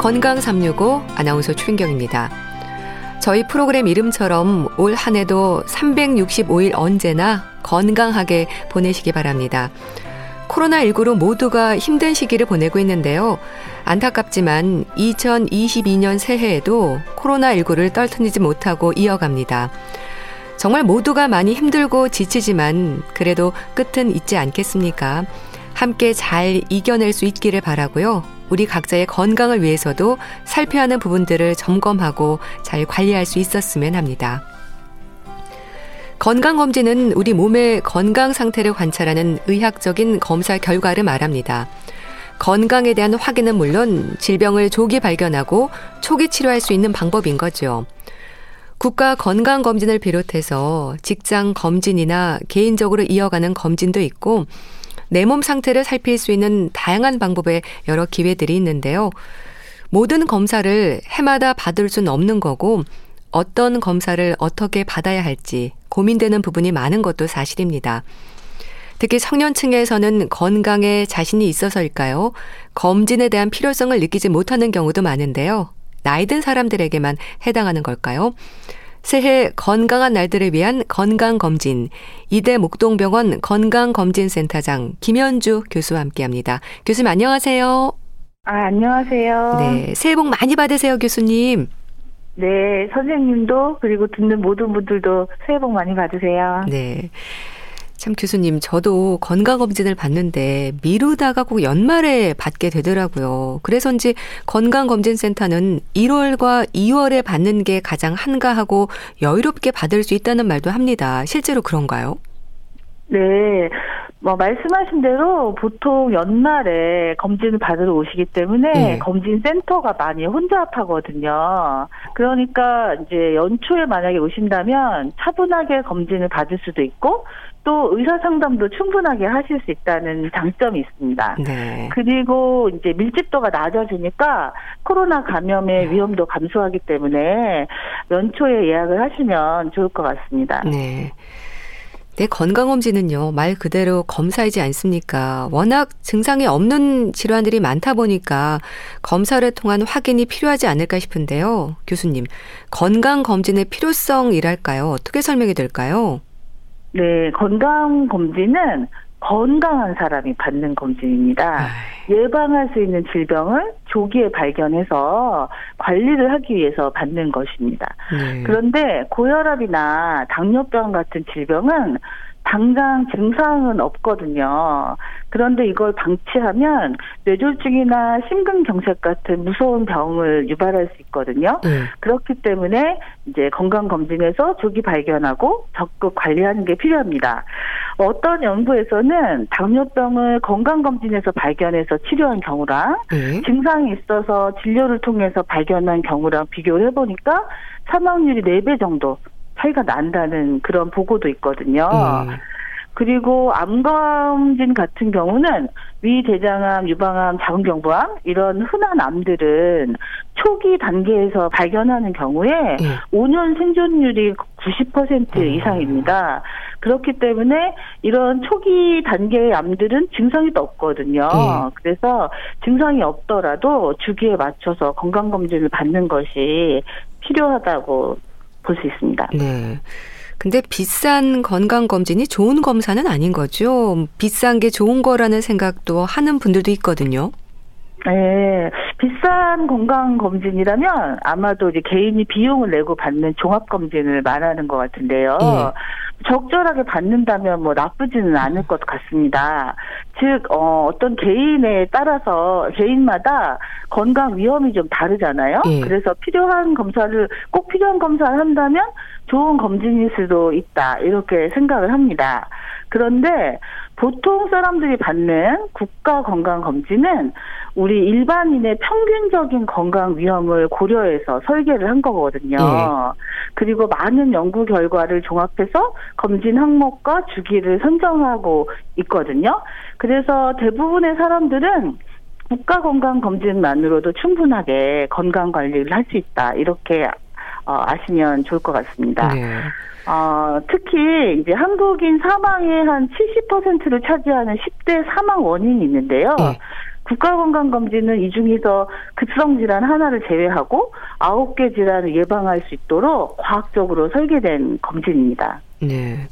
건강 365 아나운서 추인경입니다. 저희 프로그램 이름처럼 올 한 해도 365일 언제나 건강하게 보내시기 바랍니다. 코로나19로 모두가 힘든 시기를 보내고 있는데요. 안타깝지만 2022년 새해에도 코로나19를 떨쳐내지 못하고 이어갑니다. 정말 모두가 많이 힘들고 지치지만 그래도 끝은 있지 않겠습니까? 함께 잘 이겨낼 수 있기를 바라고요. 우리 각자의 건강을 위해서도 살펴야 하는 부분들을 점검하고 잘 관리할 수 있었으면 합니다. 건강검진은 우리 몸의 건강 상태를 관찰하는 의학적인 검사 결과를 말합니다. 건강에 대한 확인은 물론 질병을 조기 발견하고 초기 치료할 수 있는 방법인 거죠. 국가 건강검진을 비롯해서 직장 검진이나 개인적으로 이어가는 검진도 있고 내 몸 상태를 살필 수 있는 다양한 방법의 여러 기회들이 있는데요. 모든 검사를 해마다 받을 수는 없는 거고 어떤 검사를 어떻게 받아야 할지 고민되는 부분이 많은 것도 사실입니다. 특히 청년층에서는 건강에 자신이 있어서일까요? 검진에 대한 필요성을 느끼지 못하는 경우도 많은데요. 나이 든 사람들에게만 해당하는 걸까요? 새해 건강한 날들을 위한 건강검진. 이대 목동병원 건강검진센터장 김현주 교수와 함께 합니다. 교수님 안녕하세요. 아, 안녕하세요. 네. 새해 복 많이 받으세요, 교수님. 네, 선생님도 그리고 듣는 모든 분들도 새해 복 많이 받으세요. 네. 참 교수님, 저도 건강검진을 받는데 미루다가 꼭 연말에 받게 되더라고요. 그래서인지 건강검진센터는 1월과 2월에 받는 게 가장 한가하고 여유롭게 받을 수 있다는 말도 합니다. 실제로 그런가요? 네. 뭐 말씀하신 대로 보통 연말에 검진을 받으러 오시기 때문에 네. 검진 센터가 많이 혼잡하거든요. 그러니까 이제 연초에 만약에 오신다면 차분하게 검진을 받을 수도 있고 또 의사 상담도 충분하게 하실 수 있다는 장점이 있습니다. 네. 그리고 이제 밀집도가 낮아지니까 코로나 감염의 네. 위험도 감소하기 때문에 연초에 예약을 하시면 좋을 것 같습니다. 네. 내 건강검진은요, 말 그대로 검사이지 않습니까? 워낙 증상이 없는 질환들이 많다 보니까 검사를 통한 확인이 필요하지 않을까 싶은데요. 교수님, 건강검진의 필요성이랄까요? 어떻게 설명이 될까요? 네, 건강 검진은 건강한 사람이 받는 검진입니다. 예방할 수 있는 질병을 조기에 발견해서 관리를 하기 위해서 받는 것입니다. 네. 그런데 고혈압이나 당뇨병 같은 질병은 당장 증상은 없거든요. 그런데 이걸 방치하면 뇌졸중이나 심근경색 같은 무서운 병을 유발할 수 있거든요. 네. 그렇기 때문에 이제 건강검진에서 조기 발견하고 적극 관리하는 게 필요합니다. 어떤 연구에서는 당뇨병을 건강검진에서 발견해서 치료한 경우랑 네. 증상이 있어서 진료를 통해서 발견한 경우랑 비교를 해보니까 사망률이 4배 정도 차이가 난다는 그런 보고도 있거든요. 음. 그리고 암검진 같은 경우는 위대장암, 유방암, 자궁경부암 이런 흔한 암들은 초기 단계에서 발견하는 경우에 네. 5년 생존율이 90% 음. 이상입니다. 그렇기 때문에 이런 초기 단계의 암들은 증상이 없거든요. 네. 그래서 증상이 없더라도 주기에 맞춰서 건강검진을 받는 것이 필요하다고 볼 수 있습니다. 네. 근데 비싼 건강검진이 좋은 검사는 아닌 거죠. 비싼 게 좋은 거라는 생각도 하는 분들도 있거든요. 네, 비싼 건강 검진이라면 아마도 이제 개인이 비용을 내고 받는 종합 검진을 말하는 것 같은데요. 네. 적절하게 받는다면 뭐 나쁘지는 않을 것 같습니다. 즉, 어, 어떤 개인에 따라서 개인마다 건강 위험이 좀 다르잖아요. 예. 그래서 필요한 검사를 꼭 필요한 검사를 한다면 좋은 검진일 수도 있다. 이렇게 생각을 합니다. 그런데 보통 사람들이 받는 국가 건강 검진은 우리 일반인의 평균적인 건강 위험을 고려해서 설계를 한 거거든요. 네. 그리고 많은 연구 결과를 종합해서 검진 항목과 주기를 선정하고 있거든요. 그래서 대부분의 사람들은 국가 건강 검진만으로도 충분하게 건강 관리를 할 수 있다. 이렇게 어, 아시면 좋을 것 같습니다. 네. 어, 특히 이제 한국인 사망의 한 70%를 차지하는 10대 사망 원인이 있는데요. 네. 국가건강검진은 이 중에서 급성 질환 하나를 제외하고 아홉 개 질환을 예방할 수 있도록 과학적으로 설계된 검진입니다. 네.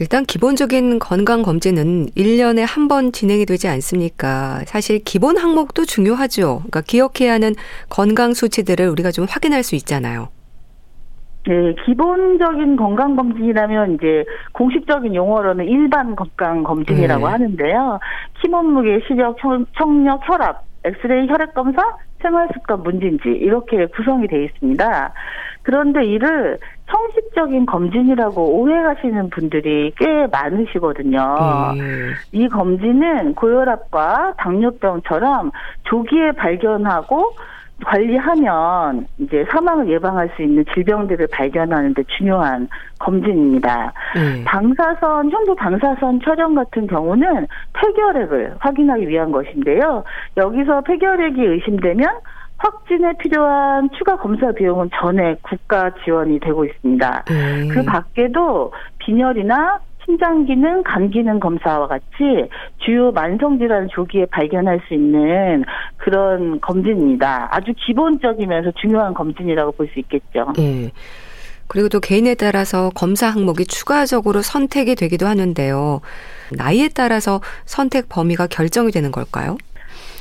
일단 기본적인 건강 검진은 1년에 한 번 진행이 되지 않습니까? 사실 기본 항목도 중요하죠. 그러니까 기억해야 하는 건강 수치들을 우리가 좀 확인할 수 있잖아요. 네, 기본적인 건강 검진이라면 이제 공식적인 용어로는 일반 건강 검진이라고 네. 하는데요. 키 몸무게, 시력, 청력, 혈압, 엑스레이 혈액 검사, 생활 습관 문제인지 이렇게 구성이 되어 있습니다. 그런데 이를 형식적인 검진이라고 오해하시는 분들이 꽤 많으시거든요. 음. 이 검진은 고혈압과 당뇨병처럼 조기에 발견하고 관리하면 이제 사망을 예방할 수 있는 질병들을 발견하는 데 중요한 검진입니다. 음. 방사선, 흉부 방사선 촬영 같은 경우는 폐결핵을 확인하기 위한 것인데요. 여기서 폐결핵이 의심되면 확진에 필요한 추가 검사 비용은 전액 국가 지원이 되고 있습니다. 음. 그 밖에도 빈혈이나 심장 기능, 간 기능 검사와 같이 주요 만성 질환을 조기에 발견할 수 있는 그런 검진입니다. 아주 기본적이면서 중요한 검진이라고 볼 수 있겠죠. 네. 그리고 또 개인에 따라서 검사 항목이 추가적으로 선택이 되기도 하는데요. 나이에 따라서 선택 범위가 결정이 되는 걸까요?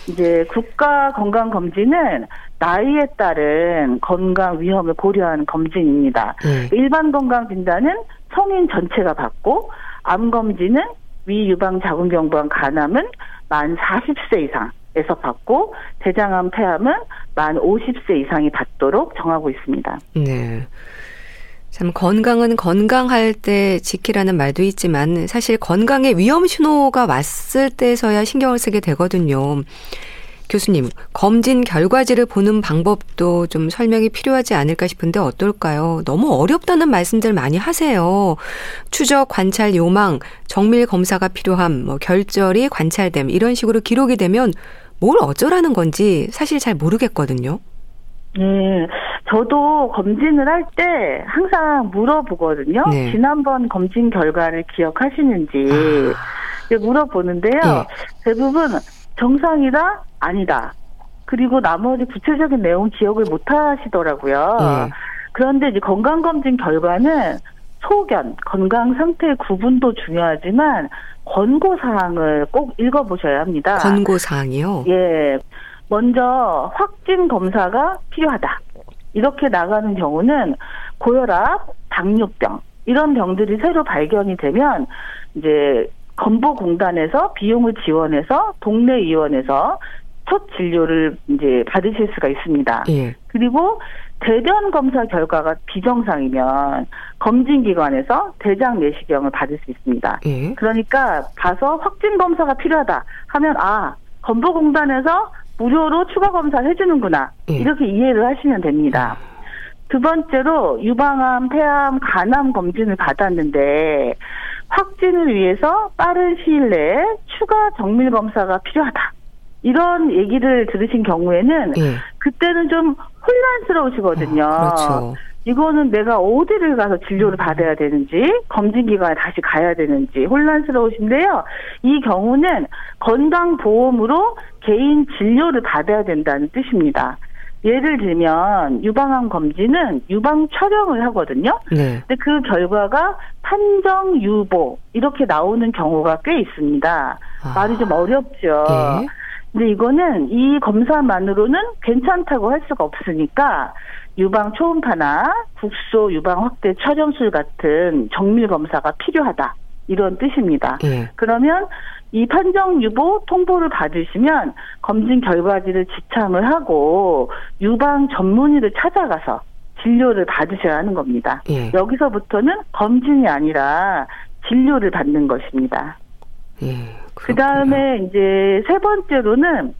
이제 국가 건강 검진은 나이에 따른 건강 위험을 고려한 검진입니다. 네. 일반 건강 진단은 성인 전체가 받고 암 검진은 위 유방 자궁경부암 간암은 만 40세 이상에서 받고 대장암 폐암은 만 50세 이상이 받도록 정하고 있습니다. 네. 참 건강은 건강할 때 지키라는 말도 있지만 사실 건강에 위험 신호가 왔을 때서야 신경을 쓰게 되거든요. 교수님, 검진 결과지를 보는 방법도 좀 설명이 필요하지 않을까 싶은데 어떨까요? 너무 어렵다는 말씀들 많이 하세요. 추적, 관찰, 요망, 정밀 검사가 필요함, 뭐 결절이 관찰됨 이런 식으로 기록이 되면 뭘 어쩌라는 건지 사실 잘 모르겠거든요. 네, 저도 검진을 할 때 항상 물어보거든요. 네. 지난번 검진 결과를 기억하시는지 아. 물어보는데요. 네. 대부분 정상이다? 아니다. 그리고 나머지 구체적인 내용 기억을 못 하시더라고요. 네. 그런데 이제 건강검진 결과는 소견, 건강 상태 구분도 중요하지만 권고 사항을 꼭 읽어 보셔야 합니다. 권고 사항이요? 예. 먼저 확진 검사가 필요하다. 이렇게 나가는 경우는 고혈압, 당뇨병, 이런 병들이 새로 발견이 되면 이제 건보공단에서 비용을 지원해서 동네 의원에서 첫 진료를 이제 받으실 수가 있습니다. 예. 그리고 대변 검사 결과가 비정상이면 검진 기관에서 대장 내시경을 받을 수 있습니다. 예. 그러니까 가서 확진 검사가 필요하다 하면 아 건보공단에서 무료로 추가 검사 해주는구나 예. 이렇게 이해를 하시면 됩니다. 두 번째로 유방암, 폐암, 간암 검진을 받았는데 확진을 위해서 빠른 시일 내에 추가 정밀 검사가 필요하다. 이런 얘기를 들으신 경우에는 예. 그때는 좀 혼란스러우시거든요. 어, 그렇죠. 이거는 내가 어디를 가서 진료를 받아야 되는지 검진 기관에 다시 가야 되는지 혼란스러우신데요. 이 경우는 건강 보험으로 개인 진료를 받아야 된다는 뜻입니다. 예를 들면 유방암 검진은 유방 촬영을 하거든요. 네. 근데 그 결과가 판정 유보 이렇게 나오는 경우가 꽤 있습니다. 아. 말이 좀 어렵죠. 네. 근데 이거는 이 검사만으로는 괜찮다고 할 수가 없으니까 유방 초음파나 국소 유방 확대 촬영술 같은 정밀 검사가 필요하다. 이런 뜻입니다. 네. 그러면 이 판정 유보 통보를 받으시면 검진 결과지를 지참을 하고 유방 전문의를 찾아가서 진료를 받으셔야 하는 겁니다. 예. 여기서부터는 검진이 아니라 진료를 받는 것입니다. 예, 그 다음에 이제 세 번째로는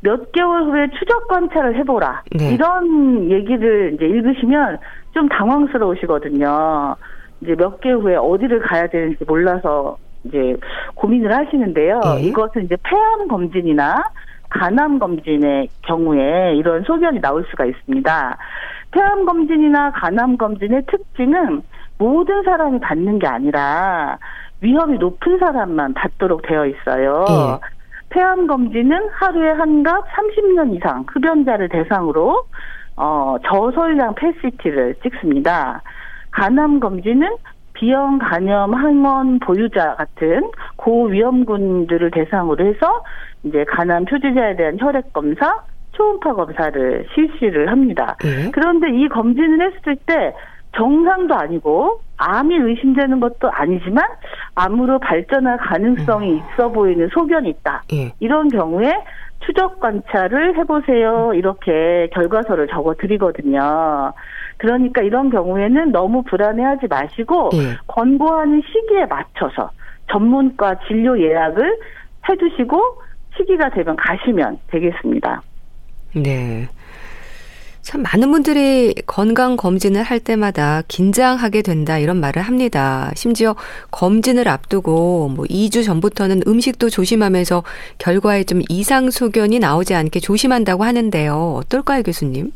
몇 개월 후에 추적 관찰을 해보라. 네. 이런 얘기를 이제 읽으시면 좀 당황스러우시거든요. 이제 몇 개월 후에 어디를 가야 되는지 몰라서 이제 고민을 하시는데요. 네. 이것은 이제 폐암 검진이나 간암 검진의 경우에 이런 소견이 나올 수가 있습니다. 폐암 검진이나 간암 검진의 특징은 모든 사람이 받는 게 아니라 위험이 높은 사람만 받도록 되어 있어요. 네. 폐암 검진은 하루에 한갑 30년 이상 흡연자를 대상으로 어, 저설량 패시티를 찍습니다. 간암 검진은 비형 간염 항원 보유자 같은 고위험군들을 대상으로 해서 이제 간암 표지자에 대한 혈액 검사, 초음파 검사를 실시를 합니다. 네. 그런데 이 검진을 했을 때 정상도 아니고 암이 의심되는 것도 아니지만 암으로 발전할 가능성이 음. 있어 보이는 소견이 있다. 예. 이런 경우에 추적 관찰을 해보세요. 이렇게 결과서를 적어 드리거든요. 그러니까 이런 경우에는 너무 불안해하지 마시고 예. 권고하는 시기에 맞춰서 전문가 진료 예약을 해두시고 시기가 되면 가시면 되겠습니다. 네. 참 많은 분들이 건강 검진을 할 때마다 긴장하게 된다 이런 말을 합니다. 심지어 검진을 앞두고 뭐 2주 전부터는 음식도 조심하면서 결과에 좀 이상 소견이 나오지 않게 조심한다고 하는데요. 어떨까요, 교수님?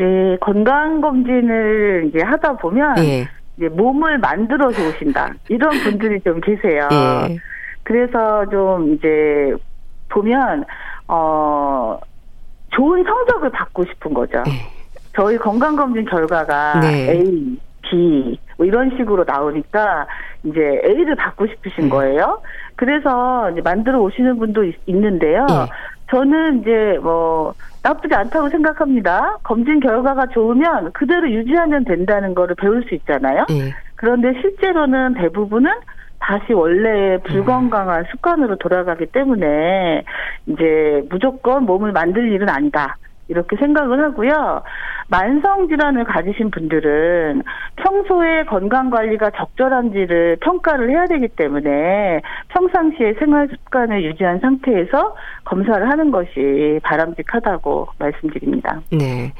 네, 건강 검진을 이제 하다 보면 예. 이제 몸을 만들어서 오신다 이런 분들이 좀 계세요. 예. 그래서 좀 이제 보면 어 좋은 성적을 받고 싶은 거죠. 네. 저희 건강검진 결과가 네. A, B 뭐 이런 식으로 나오니까 이제 A를 받고 싶으신 네. 거예요. 그래서 이제 만들어 오시는 분도 있, 는데요 네. 저는 이제 뭐 나쁘지 않다고 생각합니다. 검진 결과가 좋으면 그대로 유지하면 된다는 거를 배울 수 있잖아요. 네. 그런데 실제로는 대부분은 다시 원래의 불건강한 습관으로 돌아가기 때문에 이제 무조건 몸을 만들 일은 아니다. 이렇게 생각을 하고요. 만성 질환을 가지신 분들은 평소에 건강 관리가 적절한지를 평가를 해야 되기 때문에 평상시에 생활 습관을 유지한 상태에서 검사를 하는 것이 바람직하다고 말씀드립니다. 네.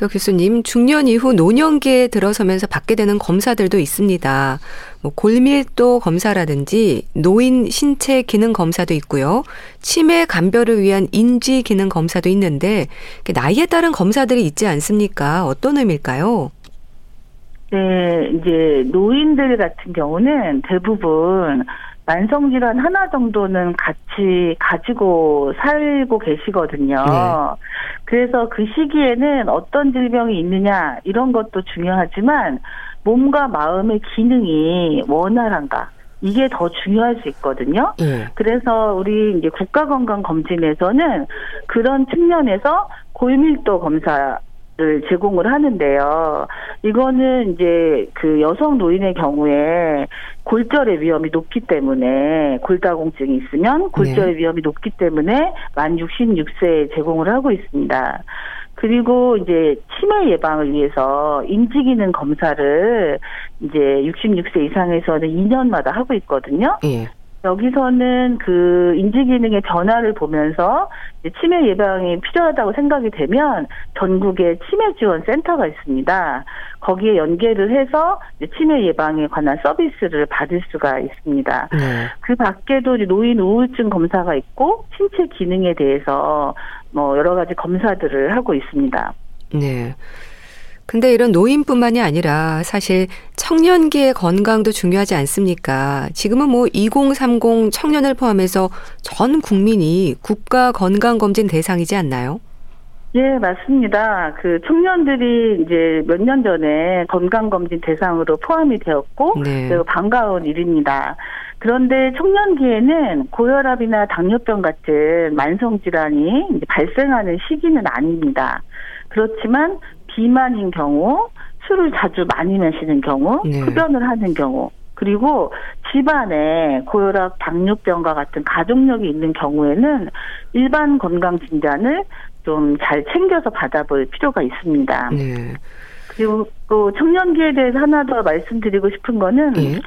또 교수님, 중년 이후 노년기에 들어서면서 받게 되는 검사들도 있습니다. 뭐 골밀도 검사라든지 노인 신체 기능 검사도 있고요. 치매 감별을 위한 인지 기능 검사도 있는데 나이에 따른 검사들이 있지 않습니까? 어떤 의미일까요? 네, 이제 노인들 같은 경우는 대부분 만성 질환 하나 정도는 같이 가지고 살고 계시거든요. 네. 그래서 그 시기에는 어떤 질병이 있느냐 이런 것도 중요하지만 몸과 마음의 기능이 원활한가 이게 더 중요할 수 있거든요. 네. 그래서 우리 이제 국가건강검진에서는 그런 측면에서 골밀도 검사 를 제공을 하는데요. 이거는 이제 그 여성 노인의 경우에 골절의 위험이 높기 때문에 골다공증이 있으면 골절의 네. 위험이 높기 때문에 만 66세에 제공을 하고 있습니다. 그리고 이제 치매 예방을 위해서 인지 기능 검사를 이제 66세 이상에서는 2년마다 하고 있거든요. 예. 여기서는 그 인지 기능의 변화를 보면서 치매 예방이 필요하다고 생각이 되면 전국에 치매 지원 센터가 있습니다. 거기에 연계를 해서 치매 예방에 관한 서비스를 받을 수가 있습니다. 네. 그 밖에도 노인 우울증 검사가 있고 신체 기능에 대해서 뭐 여러 가지 검사들을 하고 있습니다. 네. 근데 이런 노인뿐만이 아니라 사실 청년기의 건강도 중요하지 않습니까? 지금은 뭐 2030 청년을 포함해서 전 국민이 국가 건강검진 대상이지 않나요? 예, 맞습니다. 그 청년들이 이제 몇 년 전에 건강검진 대상으로 포함이 되었고, 네. 매우 반가운 일입니다. 그런데 청년기에는 고혈압이나 당뇨병 같은 만성질환이 발생하는 시기는 아닙니다. 그렇지만 비만인 경우, 술을 자주 많이 마시는 경우, 네. 흡연을 하는 경우, 그리고 집안에 고혈압, 당뇨병과 같은 가족력이 있는 경우에는 일반 건강 진단을 좀 잘 챙겨서 받아볼 필요가 있습니다. 네. 그리고 또 청년기에 대해서 하나 더 말씀드리고 싶은 거는 네.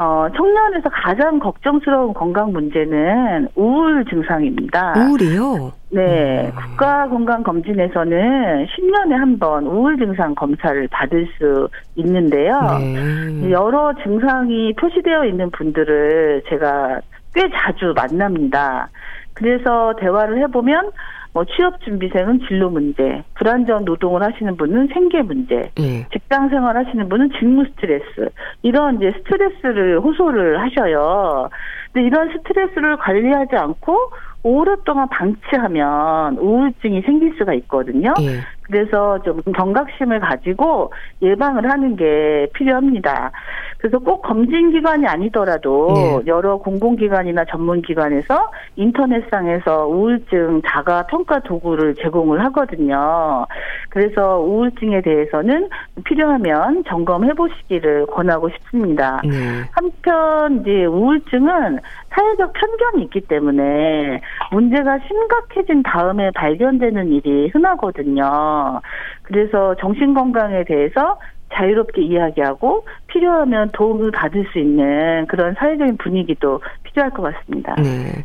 어, 청년에서 가장 걱정스러운 건강 문제는 우울 증상입니다. 우울이요? 네. 음. 국가건강검진에서는 10년에 한 번 우울 증상 검사를 받을 수 있는데요. 네. 여러 증상이 표시되어 있는 분들을 제가 꽤 자주 만납니다. 그래서 대화를 해보면 뭐 취업 준비생은 진로 문제, 불안정 노동을 하시는 분은 생계 문제, 예. 직장 생활 하시는 분은 직무 스트레스 이런 이제 스트레스를 호소를 하셔요. 근데 이런 스트레스를 관리하지 않고 오랫동안 방치하면 우울증이 생길 수가 있거든요. 예. 그래서 좀 경각심을 가지고 예방을 하는 게 필요합니다. 그래서 꼭 검진 기관이 아니더라도 네. 여러 공공기관이나 전문기관에서 인터넷상에서 우울증 자가 평가 도구를 제공을 하거든요. 그래서 우울증에 대해서는 필요하면 점검해 보시기를 권하고 싶습니다. 네. 한편 이제 우울증은 사회적 편견이 있기 때문에 문제가 심각해진 다음에 발견되는 일이 흔하거든요. 그래서 정신 건강에 대해서 자유롭게 이야기하고 필요하면 도움을 받을 수 있는 그런 사회적인 분위기도 필요할 것 같습니다. 네.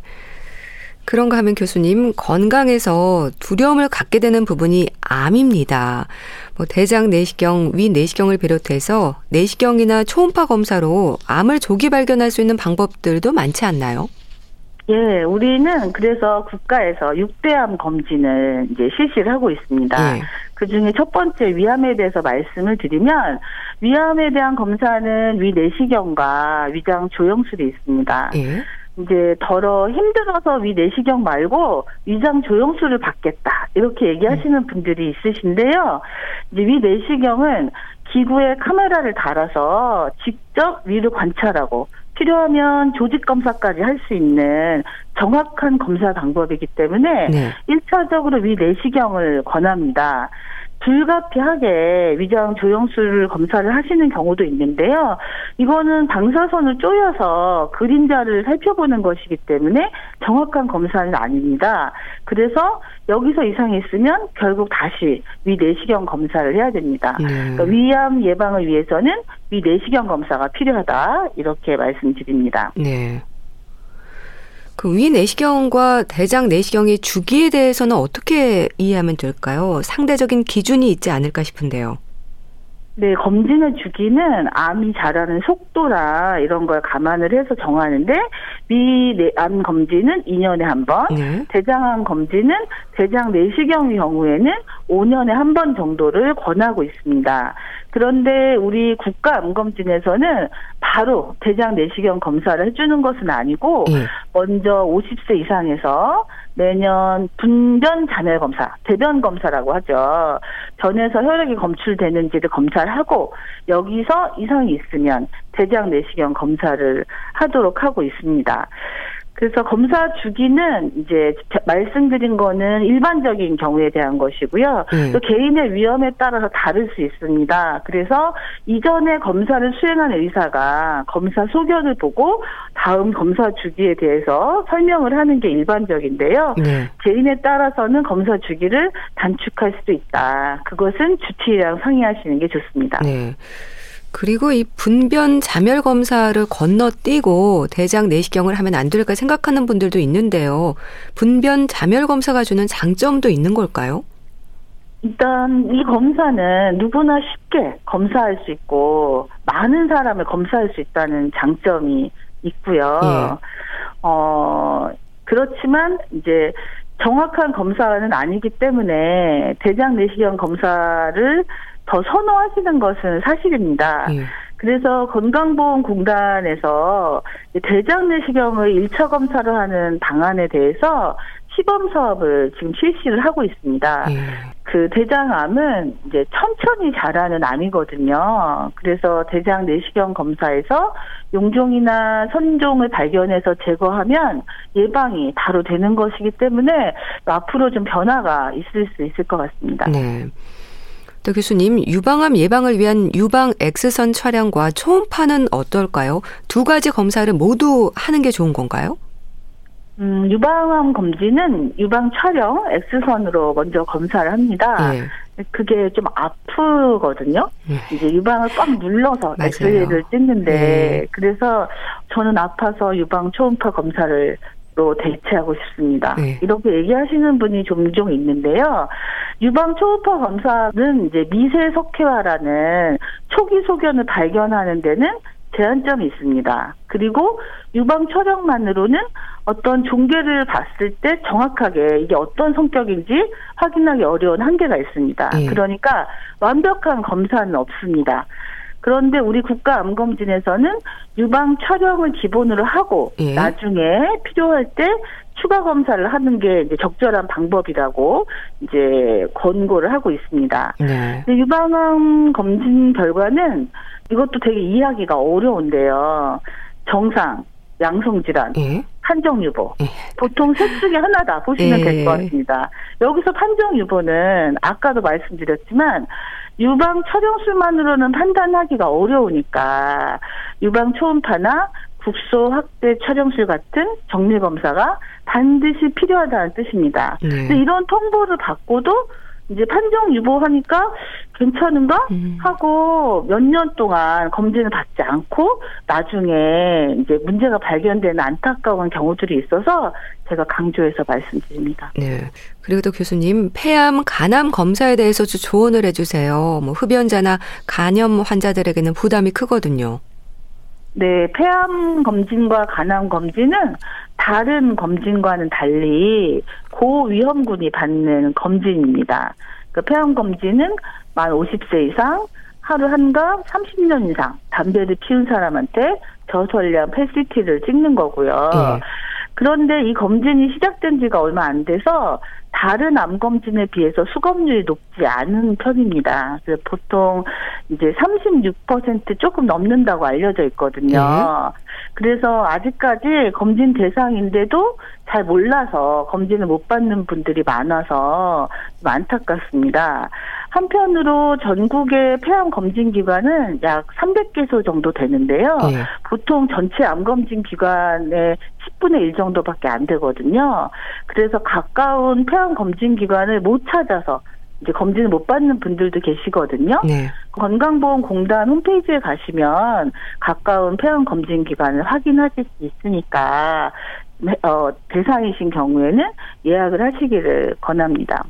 그런가 하면 교수님, 건강에서 두려움을 갖게 되는 부분이 암입니다. 뭐 대장 내시경, 위 내시경을 비롯해서 내시경이나 초음파 검사로 암을 조기 발견할 수 있는 방법들도 많지 않나요? 예, 우리는 그래서 국가에서 6대암 검진을 이제 실시를 하고 있습니다. 예. 그 중에 첫 번째 위암에 대해서 말씀을 드리면 위암에 대한 검사는 위 내시경과 위장 조영술이 있습니다. 예. 이제 더러 힘들어서 위 내시경 말고 위장 조영술을 받겠다 이렇게 얘기하시는 음. 분들이 있으신데요. 이제 위 내시경은 기구에 카메라를 달아서 직접 위를 관찰하고 필요하면 조직 검사까지 할 수 있는 정확한 검사 방법이기 때문에 네. 1차적으로 위 내시경을 권합니다. 불가피하게 위장 조영술 검사를 하시는 경우도 있는데요. 이거는 방사선을 쪼여서 그림자를 살펴보는 것이기 때문에 정확한 검사는 아닙니다. 그래서 여기서 이상이 있으면 결국 다시 위 내시경 검사를 해야 됩니다. 네. 그러니까 위암 예방을 위해서는 위 내시경 검사가 필요하다 이렇게 말씀드립니다. 네. 그 위 내시경과 대장 내시경의 주기에 대해서는 어떻게 이해하면 될까요? 상대적인 기준이 있지 않을까 싶은데요. 네, 검진의 주기는 암이 자라는 속도나 이런 걸 감안을 해서 정하는데 위암 검진은 2년에 한 번, 네. 대장암 검진은 대장 내시경의 경우에는 5년에 한 번 정도를 권하고 있습니다. 그런데 우리 국가 암검진에서는 바로 대장 내시경 검사를 해주는 것은 아니고 네. 먼저 50세 이상에서 매년 분변 잔해 검사, 대변 검사라고 하죠. 변에서 혈액이 검출되는지를 검사를 하고 여기서 이상이 있으면 대장 내시경 검사를 하도록 하고 있습니다. 그래서 검사 주기는 이제 말씀드린 거는 일반적인 경우에 대한 것이고요. 음. 또 개인의 위험에 따라서 다를 수 있습니다. 그래서 이전에 검사를 수행한 의사가 검사 소견을 보고 다음 검사 주기에 대해서 설명을 하는 게 일반적인데요. 네. 개인에 따라서는 검사 주기를 단축할 수도 있다. 그것은 주치의랑 상의하시는 게 좋습니다. 네. 그리고 이 분변 자멸 검사를 건너뛰고 대장 내시경을 하면 안 될까 생각하는 분들도 있는데요. 분변 자멸 검사가 주는 장점도 있는 걸까요? 일단 이 검사는 누구나 쉽게 검사할 수 있고 많은 사람을 검사할 수 있다는 장점이 있고요. 예. 어 그렇지만 이제 정확한 검사는 아니기 때문에 대장 내시경 검사를 더 선호하시는 것은 사실입니다. 예. 그래서 건강보험공단에서 대장 내시경을 1차 검사를 하는 방안에 대해서 시범 사업을 지금 실시를 하고 있습니다. 예. 그 대장암은 이제 천천히 자라는 암이거든요. 그래서 대장 내시경 검사에서 용종이나 선종을 발견해서 제거하면 예방이 바로 되는 것이기 때문에 앞으로 좀 변화가 있을 수 있을 것 같습니다. 네. 또 교수님, 유방암 예방을 위한 유방 X선 촬영과 초음파는 어떨까요? 두 가지 검사를 모두 하는 게 좋은 건가요? 음, 유방암 검진은 유방 촬영 X선으로 먼저 검사를 합니다. 예. 그게 좀 아프거든요. 예. 이제 유방을 꽉 눌러서 엑스레이를 찍는데 예. 그래서 저는 아파서 유방 초음파 검사를 로 대체하고 싶습니다. 네. 이렇게 얘기하시는 분이 종종 있는데요. 유방 초음파 검사는 이제 미세 석회화라는 초기 소견을 발견하는 데는 제한점이 있습니다. 그리고 유방 촬영만으로는 어떤 종괴를 봤을 때 정확하게 이게 어떤 성격인지 확인하기 어려운 한계가 있습니다. 네. 그러니까 완벽한 검사는 없습니다. 그런데 우리 국가암검진에서는 유방 촬영을 기본으로 하고 예. 나중에 필요할 때 추가 검사를 하는 게 이제 적절한 방법이라고 이제 권고를 하고 있습니다. 네. 유방암 검진 결과는 이것도 되게 이해하기가 어려운데요. 정상, 양성질환, 예? 판정 유보. 예. 보통 셋 중에 하나다 보시면 예. 될것 같습니다. 여기서 판정 유보는 아까도 말씀드렸지만 유방 촬영술만으로는 판단하기가 어려우니까 유방 초음파나 국소 확대 촬영술 같은 정밀 검사가 반드시 필요하다는 뜻입니다. 네. 근데 이런 통보를 받고도 이제 판정 유보하니까 괜찮은가 음. 하고 몇 년 동안 검진을 받지 않고 나중에 이제 문제가 발견되는 안타까운 경우들이 있어서 제가 강조해서 말씀드립니다. 네. 그리고 또 교수님 폐암, 간암 검사에 대해서 좀 조언을 해주세요. 뭐 흡연자나 간염 환자들에게는 부담이 크거든요. 네, 폐암 검진과 간암 검진은 다른 검진과는 달리 고위험군이 받는 검진입니다. 그 폐암 검진은 만 50세 이상 하루 한갑 30년 이상 담배를 피운 사람한테 저설량 패시티를 찍는 거고요. 네. 그런데 이 검진이 시작된 지가 얼마 안 돼서 다른 암 검진에 비해서 수검률이 높지 않은 편입니다. 그래서 보통 이제 36% 조금 넘는다고 알려져 있거든요. 네. 그래서 아직까지 검진 대상인데도 잘 몰라서 검진을 못 받는 분들이 많아서 좀 안타깝습니다. 한편으로 전국의 폐암 검진 기관은 약 300개소 정도 되는데요. 네. 보통 전체 암 검진 기관의 10분의 1 정도밖에 안 되거든요. 그래서 가까운 폐암 검진 기관을 못 찾아서 이제 검진을 못 받는 분들도 계시거든요. 네. 건강보험공단 홈페이지에 가시면 가까운 폐암 검진 기관을 확인하실 수 있으니까 어, 대상이신 경우에는 예약을 하시기를 권합니다.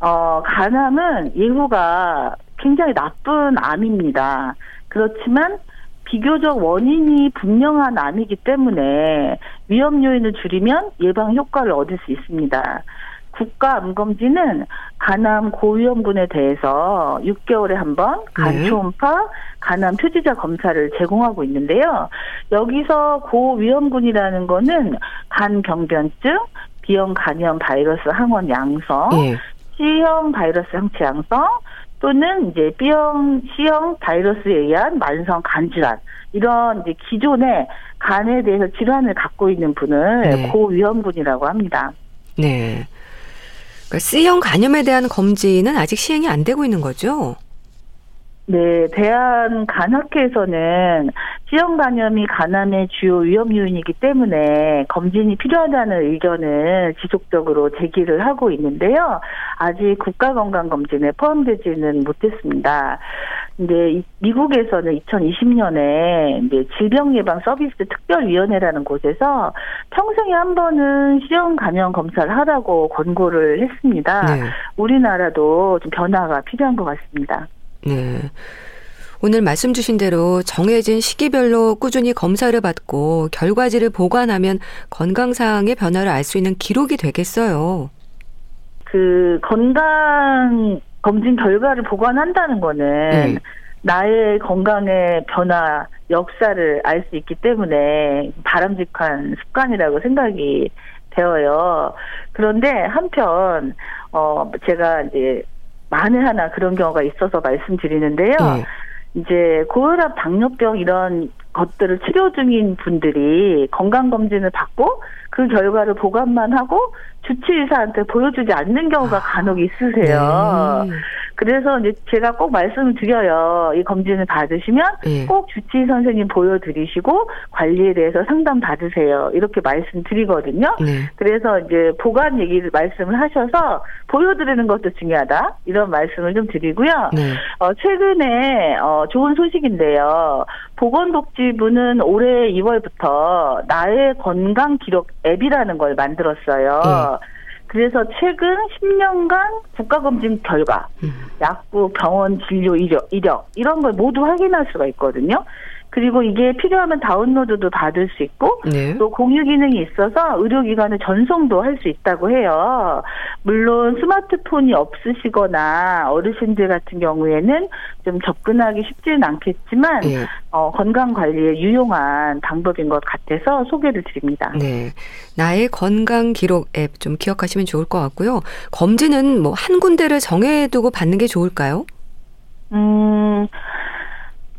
어, 간암은 예후가 굉장히 나쁜 암입니다. 그렇지만 비교적 원인이 분명한 암이기 때문에 위험 요인을 줄이면 예방 효과를 얻을 수 있습니다. 국가 암검진은 간암 고위험군에 대해서 6개월에 한 번 간초음파, 네. 간암 표지자 검사를 제공하고 있는데요. 여기서 고위험군이라는 거는 간병변증, 비형 간염 바이러스 항원 양성, 네. C형 바이러스 항체 양성 또는 이제 B형, C형 바이러스에 의한 만성 간질환 이런 이제 기존의 간에 대해서 질환을 갖고 있는 분을 네. 고위험군이라고 합니다. 네. 그러니까 C형 간염에 대한 검진은 아직 시행이 안 되고 있는 거죠? 네, 대한 간학회에서는 C형 간염이 간암의 주요 위험 요인이기 때문에 검진이 필요하다는 의견을 지속적으로 제기를 하고 있는데요. 아직 국가건강검진에 포함되지는 못했습니다. 근데 미국에서는 2020년에 이제 질병예방 서비스 특별위원회라는 곳에서 평생에 한 번은 C형 간염 검사를 하라고 권고를 했습니다. 네. 우리나라도 좀 변화가 필요한 것 같습니다. 네. 오늘 말씀 주신 대로 정해진 시기별로 꾸준히 검사를 받고 결과지를 보관하면 건강상의 변화를 알 수 있는 기록이 되겠어요. 그 건강 검진 결과를 보관한다는 거는 네. 나의 건강의 변화 역사를 알 수 있기 때문에 바람직한 습관이라고 생각이 되어요. 그런데 한편 어 제가 이제 만에 하나 그런 경우가 있어서 말씀드리는데요. 네. 이제 고혈압, 당뇨병 이런 것들을 치료 중인 분들이 건강검진을 받고 그 결과를 보관만 하고 주치의사한테 보여주지 않는 경우가 간혹 있으세요. 네. 그래서 이제 제가 꼭 말씀을 드려요. 이 검진을 받으시면 네. 꼭 주치의 선생님 보여드리시고 관리에 대해서 상담 받으세요. 이렇게 말씀드리거든요. 네. 그래서 이제 보관 얘기를 말씀을 하셔서 보여드리는 것도 중요하다. 이런 말씀을 좀 드리고요. 네. 어, 최근에 어, 좋은 소식인데요. 보건복지부는 올해 2월부터 나의 건강 기록 앱이라는 걸 만들었어요. 네. 그래서 최근 10년간 국가검진 결과, 음. 약국, 병원 진료 이력, 이력 이런 걸 모두 확인할 수가 있거든요. 그리고 이게 필요하면 다운로드도 받을 수 있고 네. 또 공유 기능이 있어서 의료기관에 전송도 할 수 있다고 해요. 물론 스마트폰이 없으시거나 어르신들 같은 경우에는 좀 접근하기 쉽지는 않겠지만 네. 어, 건강 관리에 유용한 방법인 것 같아서 소개를 드립니다. 네. 나의 건강 기록 앱 좀 기억하시면 좋을 것 같고요. 검진은 뭐 한 군데를 정해두고 받는 게 좋을까요? 음,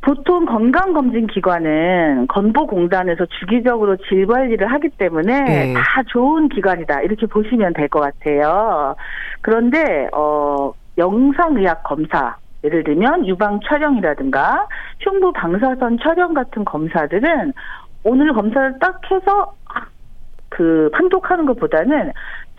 보통 건강검진기관은 건보공단에서 주기적으로 질 관리를 하기 때문에 네. 다 좋은 기관이다 이렇게 보시면 될 것 같아요. 그런데 어 영상의학 검사 예를 들면 유방 촬영이라든가 흉부 방사선 촬영 같은 검사들은 오늘 검사를 딱 해서 그 판독하는 것보다는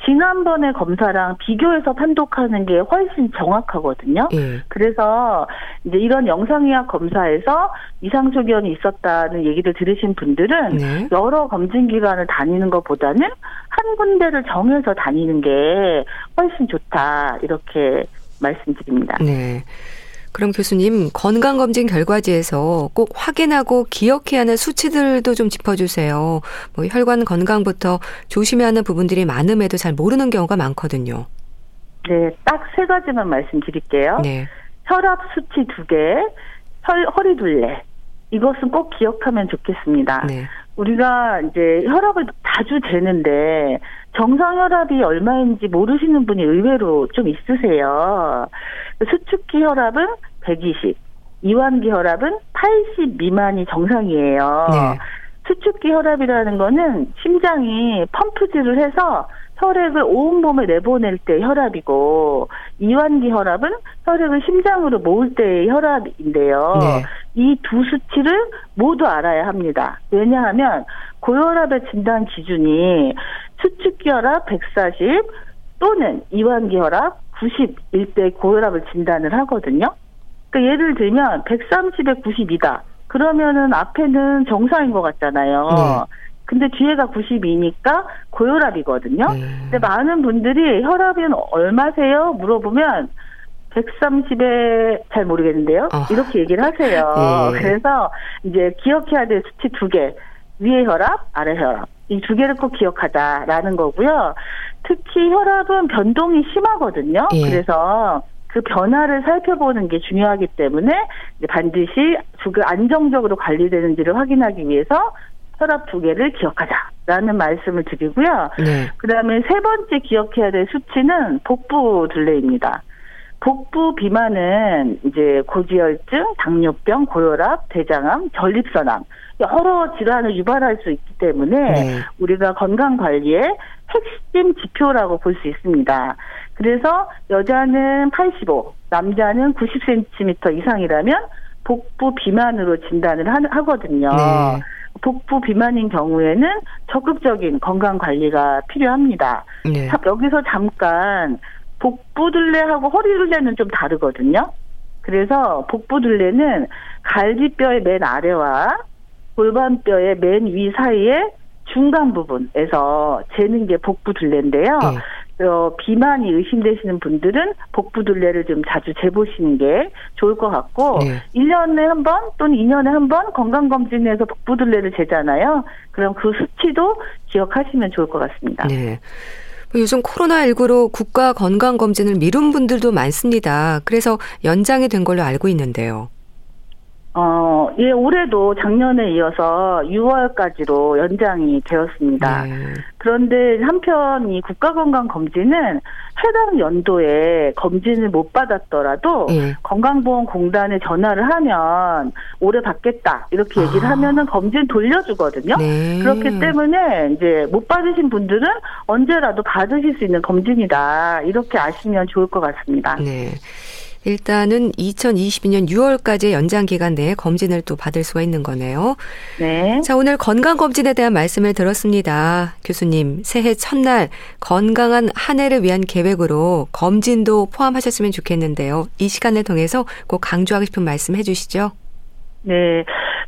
지난번에 검사랑 비교해서 판독하는 게 훨씬 정확하거든요. 예. 그래서 이제 이런 영상의학 검사에서 이상 소견이 있었다는 얘기를 들으신 분들은 네. 여러 검진 기관을 다니는 것보다는 한 군데를 정해서 다니는 게 훨씬 좋다 이렇게 말씀드립니다. 네. 그럼 교수님 건강검진 결과지에서 꼭 확인하고 기억해야 하는 수치들도 좀 짚어주세요. 뭐 혈관 건강부터 조심해야 하는 부분들이 많음에도 잘 모르는 경우가 많거든요. 네, 딱 세 가지만 말씀드릴게요. 네. 혈압 수치 두 개, 혈, 허리 둘레. 이것은 꼭 기억하면 좋겠습니다. 네. 우리가 이제 혈압을 자주 재는데 정상 혈압이 얼마인지 모르시는 분이 의외로 좀 있으세요. 수축기 혈압은 120, 이완기 혈압은 80 미만이 정상이에요. 네. 수축기 혈압이라는 거는 심장이 펌프질을 해서 혈액을 온 몸에 내보낼 때 혈압이고 이완기 혈압은 혈액을 심장으로 모을 때의 혈압인데요. 네. 이두 수치를 모두 알아야 합니다. 왜냐하면 고혈압의 진단 기준이 수축기 혈압 140 또는 이완기 혈압 90일 때 고혈압을 진단을 하거든요. 그러니까 예를 들면 130에 90이다. 그러면은 앞에는 정상인 것 같잖아요. 네. 근데 뒤에가 92니까 고혈압이거든요. 네. 근데 많은 분들이 혈압이 얼마세요? 물어보면 130에 잘 모르겠는데요. 어. 이렇게 얘기를 하세요. 네. 그래서 이제 기억해야 될 수치 두 개. 위에 혈압, 아래 혈압. 이 두 개를 꼭 기억하자라는 거고요. 특히 혈압은 변동이 심하거든요. 예. 그래서 그 변화를 살펴보는 게 중요하기 때문에 반드시 주그 안정적으로 관리되는지를 확인하기 위해서 혈압 두 개를 기억하자라는 말씀을 드리고요. 네. 그다음에 세 번째 기억해야 될 수치는 복부 둘레입니다. 복부 비만은 이제 고지혈증, 당뇨병, 고혈압, 대장암, 전립선암 여러 질환을 유발할 수 있기 때문에 네. 우리가 건강 관리의 핵심 지표라고 볼 수 있습니다. 그래서 여자는 85, 남자는 90cm 이상이라면 복부 비만으로 진단을 하, 거든요 네. 복부 비만인 경우에는 적극적인 건강 관리가 필요합니다. 네. 여기서 잠깐 복부 둘레하고 허리 둘레는 좀 다르거든요. 그래서 복부 둘레는 갈비뼈의 맨 아래와 골반뼈의 맨 위 사이에 중간 부분에서 재는 게 복부 둘레인데요. 네. 어, 비만이 의심되시는 분들은 복부 둘레를 좀 자주 재보시는 게 좋을 것 같고 네. 1년에 한 번 또는 2년에 한 번 건강검진에서 복부 둘레를 재잖아요. 그럼 그 수치도 기억하시면 좋을 것 같습니다. 네. 요즘 코로나19로 국가 건강검진을 미룬 분들도 많습니다. 그래서 연장이 된 걸로 알고 있는데요. 어, 예, 올해도 작년에 이어서 6월까지로 연장이 되었습니다. 네. 그런데 한편 이 국가건강검진은 해당 연도에 검진을 못 받았더라도 네. 건강보험공단에 전화를 하면 올해 받겠다 이렇게 얘기를 아. 하면은 검진 돌려주거든요. 네. 그렇기 때문에 이제 못 받으신 분들은 언제라도 받으실 수 있는 검진이다 이렇게 아시면 좋을 것 같습니다. 네. 일단은 2022년 6월까지 연장 기간 내에 검진을 또 받을 수가 있는 거네요. 네. 자, 오늘 건강 검진에 대한 말씀을 들었습니다. 교수님, 새해 첫날 건강한 한 해를 위한 계획으로 검진도 포함하셨으면 좋겠는데요. 이 시간을 통해서 꼭 강조하고 싶은 말씀 해 주시죠. 네.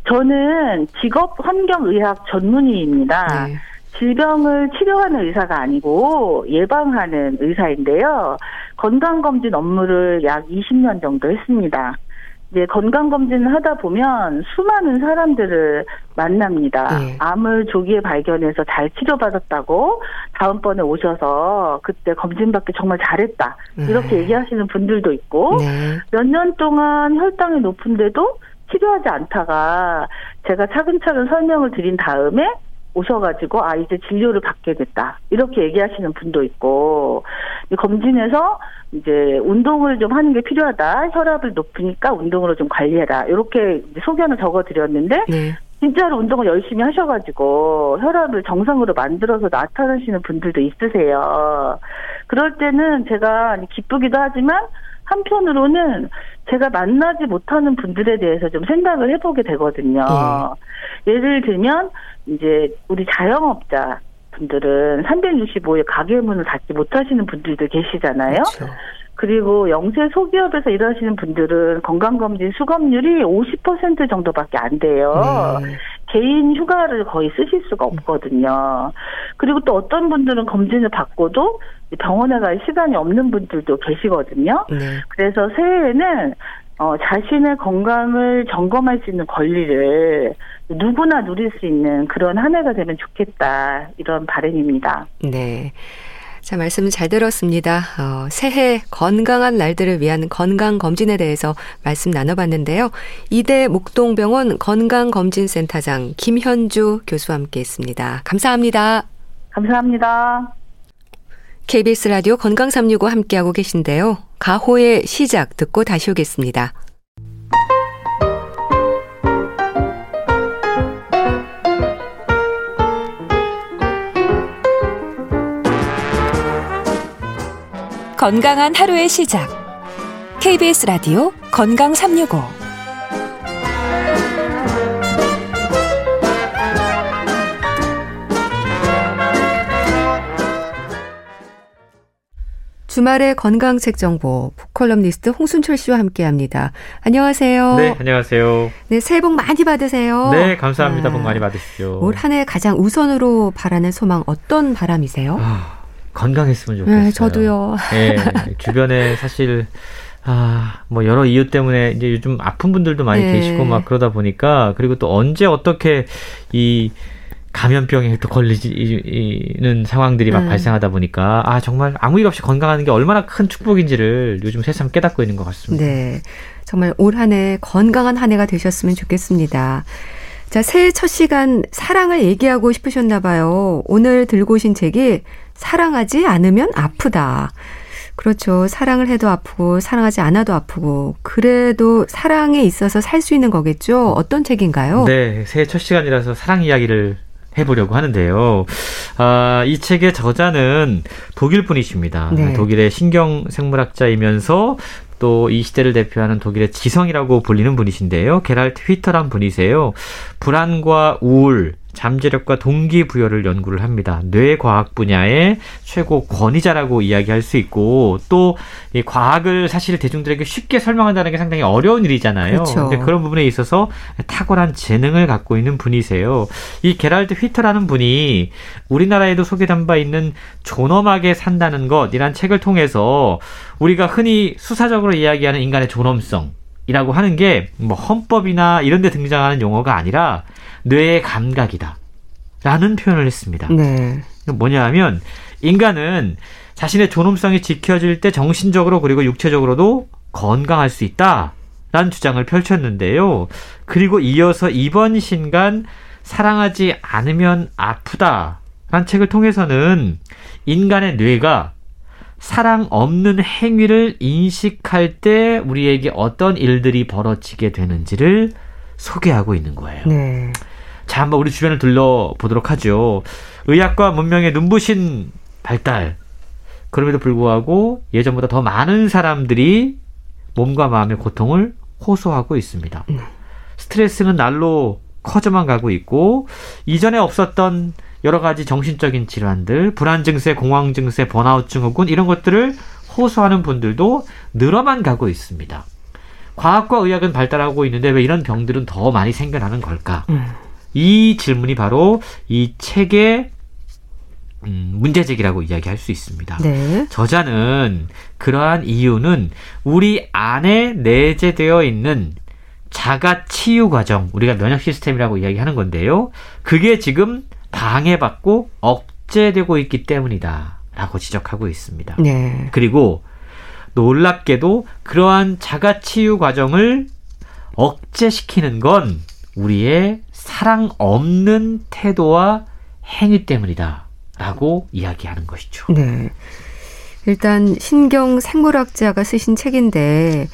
저는 직업 환경의학 전문의입니다. 네. 질병을 치료하는 의사가 아니고 예방하는 의사인데요. 건강검진 업무를 약 20년 정도 했습니다. 이제 건강검진을 하다 보면 수많은 사람들을 만납니다. 네. 암을 조기에 발견해서 잘 치료받았다고 다음번에 오셔서 그때 검진받기 정말 잘했다. 이렇게 네. 얘기하시는 분들도 있고 네. 몇년 동안 혈당이 높은데도 치료하지 않다가 제가 차근차근 설명을 드린 다음에 오셔가지고 아 이제 진료를 받게 됐다 이렇게 얘기하시는 분도 있고 검진에서 이제 운동을 좀 하는 게 필요하다 혈압을 높으니까 운동으로 좀 관리해라 이렇게 소견을 적어드렸는데 네. 진짜로 운동을 열심히 하셔가지고 혈압을 정상으로 만들어서 나타나시는 분들도 있으세요. 그럴 때는 제가 기쁘기도 하지만 한편으로는 제가 만나지 못하는 분들에 대해서 좀 생각을 해보게 되거든요. 예. 예를 들면 이제 우리 자영업자 분들은 365일 가게 문을 닫지 못하시는 분들도 계시잖아요. 그렇죠. 그리고 영세 소기업에서 일하시는 분들은 건강검진 수검률이 50% 정도밖에 안 돼요. 네. 개인 휴가를 거의 쓰실 수가 없거든요. 그리고 또 어떤 분들은 검진을 받고도 병원에 갈 시간이 없는 분들도 계시거든요. 네. 그래서 새해에는 어, 자신의 건강을 점검할 수 있는 권리를 누구나 누릴 수 있는 그런 한 해가 되면 좋겠다 이런 바람입니다. 네. 자, 말씀 잘 들었습니다. 어, 새해 건강한 날들을 위한 건강검진에 대해서 말씀 나눠봤는데요. 이대 목동병원 건강검진센터장 김현주 교수와 함께 했습니다. 감사합니다. 감사합니다. KBS 라디오 건강365 함께하고 계신데요. 가호의 시작 듣고 다시 오겠습니다. 건강한 하루의 시작. KBS 라디오 건강 365. 주말의 건강 책 정보 북컬럼니스트 홍순철 씨와 함께합니다. 안녕하세요. 네, 안녕하세요. 네, 새해 복 많이 받으세요. 네, 감사합니다. 아, 복 많이 받으십시오. 올한해 가장 우선으로 바라는 소망 어떤 바람이세요? 아, 건강했으면 좋겠어요. 네, 저도요. 네, 주변에 사실 아, 뭐 여러 이유 때문에 이제 요즘 아픈 분들도 많이 네. 계시고 막 그러다 보니까 그리고 또 언제 어떻게 이 감염병에 또 걸리는 상황들이 막 음. 발생하다 보니까 아 정말 아무 일 없이 건강하는 게 얼마나 큰 축복인지를 요즘 새삼 깨닫고 있는 것 같습니다. 네, 정말 올 한 해 건강한 한 해가 되셨으면 좋겠습니다. 자, 새해 첫 시간 사랑을 얘기하고 싶으셨나 봐요. 오늘 들고 오신 책이 사랑하지 않으면 아프다. 그렇죠. 사랑을 해도 아프고 사랑하지 않아도 아프고 그래도 사랑에 있어서 살 수 있는 거겠죠. 어떤 책인가요? 네, 새해 첫 시간이라서 사랑 이야기를 해보려고 하는데요. 아, 이 책의 저자는 독일 분이십니다. 네. 독일의 신경 생물학자이면서 또 이 시대를 대표하는 독일의 지성이라고 불리는 분이신데요. 게랄트 휘터란 분이세요. 불안과 우울, 잠재력과 동기부여를 연구를 합니다. 뇌과학 분야의 최고 권위자라고 이야기할 수 있고 또 이 과학을 사실 대중들에게 쉽게 설명한다는 게 상당히 어려운 일이잖아요. 그렇죠. 그런 부분에 있어서 탁월한 재능을 갖고 있는 분이세요. 이 게랄드 휘터라는 분이 우리나라에도 소개된 바 있는 존엄하게 산다는 것이란 책을 통해서 우리가 흔히 수사적으로 이야기하는 인간의 존엄성 이라고 하는 게 뭐 헌법이나 이런 데 등장하는 용어가 아니라 뇌의 감각이다. 라는 표현을 했습니다. 네. 뭐냐 하면 인간은 자신의 존엄성이 지켜질 때 정신적으로 그리고 육체적으로도 건강할 수 있다. 라는 주장을 펼쳤는데요. 그리고 이어서 이번 신간 사랑하지 않으면 아프다. 라는 책을 통해서는 인간의 뇌가 사랑 없는 행위를 인식할 때 우리에게 어떤 일들이 벌어지게 되는지를 소개하고 있는 거예요. 네. 자, 한번 우리 주변을 둘러보도록 하죠. 의학과 문명의 눈부신 발달. 그럼에도 불구하고 예전보다 더 많은 사람들이 몸과 마음의 고통을 호소하고 있습니다. 음. 스트레스는 날로 커져만 가고 있고 이전에 없었던 여러 가지 정신적인 질환들, 불안 증세, 공황 증세, 번아웃 증후군 이런 것들을 호소하는 분들도 늘어만 가고 있습니다. 과학과 의학은 발달하고 있는데 왜 이런 병들은 더 많이 생겨나는 걸까? 음. 이 질문이 바로 이 책의 음, 문제제기라고 이야기할 수 있습니다. 네. 저자는 그러한 이유는 우리 안에 내재되어 있는 자가 치유 과정, 우리가 면역 시스템이라고 이야기하는 건데요. 그게 지금 방해받고 억제되고 있기 때문이다. 라고 지적하고 있습니다. 네. 그리고 놀랍게도 그러한 자가 치유 과정을 억제시키는 건 우리의 사랑 없는 태도와 행위 때문이다. 라고 이야기하는 것이죠. 네. 일단 신경 생물학자가 쓰신 책인데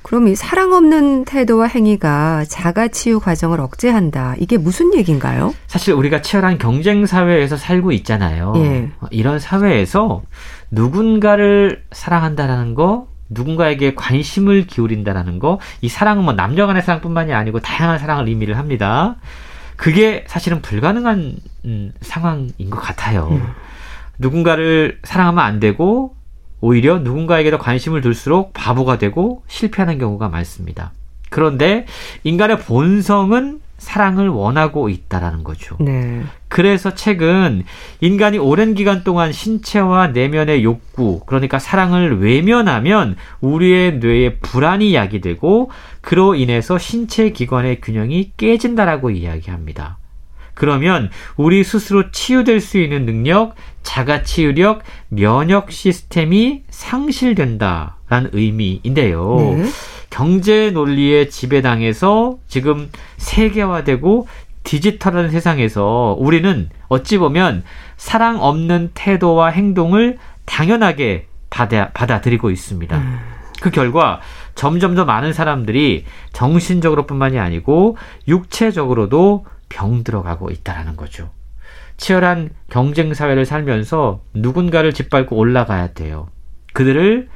그럼 이 사랑 없는 태도와 행위가 자가 치유 과정을 억제한다. 이게 무슨 얘기인가요? 사실 우리가 치열한 경쟁 사회에서 살고 있잖아요. 예. 이런 사회에서 누군가를 사랑한다라는 거, 누군가에게 관심을 기울인다라는 거, 이 사랑은 뭐 남녀 간의 사랑뿐만이 아니고 다양한 사랑을 의미를 합니다. 그게 사실은 불가능한 음, 상황인 것 같아요. 음. 누군가를 사랑하면 안 되고 오히려 누군가에게 더 관심을 둘수록 바보가 되고 실패하는 경우가 많습니다. 그런데 인간의 본성은 사랑을 원하고 있다라는 거죠. 네. 그래서 책은 인간이 오랜 기간 동안 신체와 내면의 욕구, 그러니까 사랑을 외면하면 우리의 뇌에 불안이 야기되고 그로 인해서 신체 기관의 균형이 깨진다라고 이야기합니다. 그러면 우리 스스로 치유될 수 있는 능력, 자가 치유력, 면역 시스템이 상실된다라는 의미인데요. 네. 경제 논리에 지배당해서 지금 세계화되고 디지털한 세상에서 우리는 어찌 보면 사랑 없는 태도와 행동을 당연하게 받아, 받아들이고 있습니다. 음. 그 결과 점점 더 많은 사람들이 정신적으로뿐만이 아니고 육체적으로도 병들어가고 있다라는 거죠. 치열한 경쟁 사회를 살면서 누군가를 짓밟고 올라가야 돼요. 그들을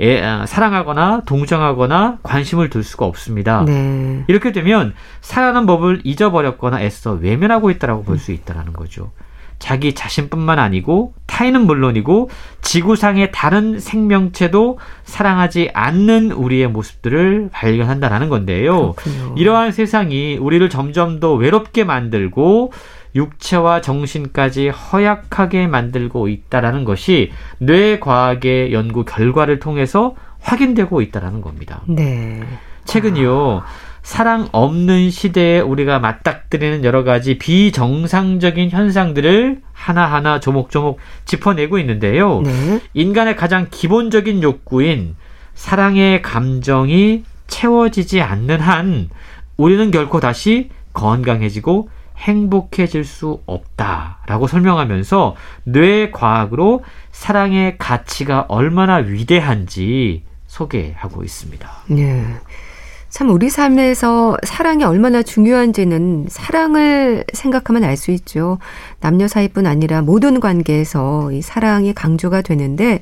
애, 아, 사랑하거나 동정하거나 관심을 둘 수가 없습니다. 네. 이렇게 되면 살아가는 법을 잊어버렸거나 애써 외면하고 있다라고 볼 수 있다라는 거죠. 자기 자신뿐만 아니고 타인은 물론이고 지구상의 다른 생명체도 사랑하지 않는 우리의 모습들을 발견한다라는 건데요. 그렇군요. 이러한 세상이 우리를 점점 더 외롭게 만들고 육체와 정신까지 허약하게 만들고 있다라는 것이 뇌과학의 연구 결과를 통해서 확인되고 있다라는 겁니다. 네. 최근요. 아. 사랑 없는 시대에 우리가 맞닥뜨리는 여러 가지 비정상적인 현상들을 하나하나 조목조목 짚어내고 있는데요. 네. 인간의 가장 기본적인 욕구인 사랑의 감정이 채워지지 않는 한 우리는 결코 다시 건강해지고 행복해질 수 없다라고 설명하면서 뇌과학으로 사랑의 가치가 얼마나 위대한지 소개하고 있습니다. 네. 참 우리 삶에서 사랑이 얼마나 중요한지는 사랑을 생각하면 알 수 있죠. 남녀 사이뿐 아니라 모든 관계에서 이 사랑이 강조가 되는데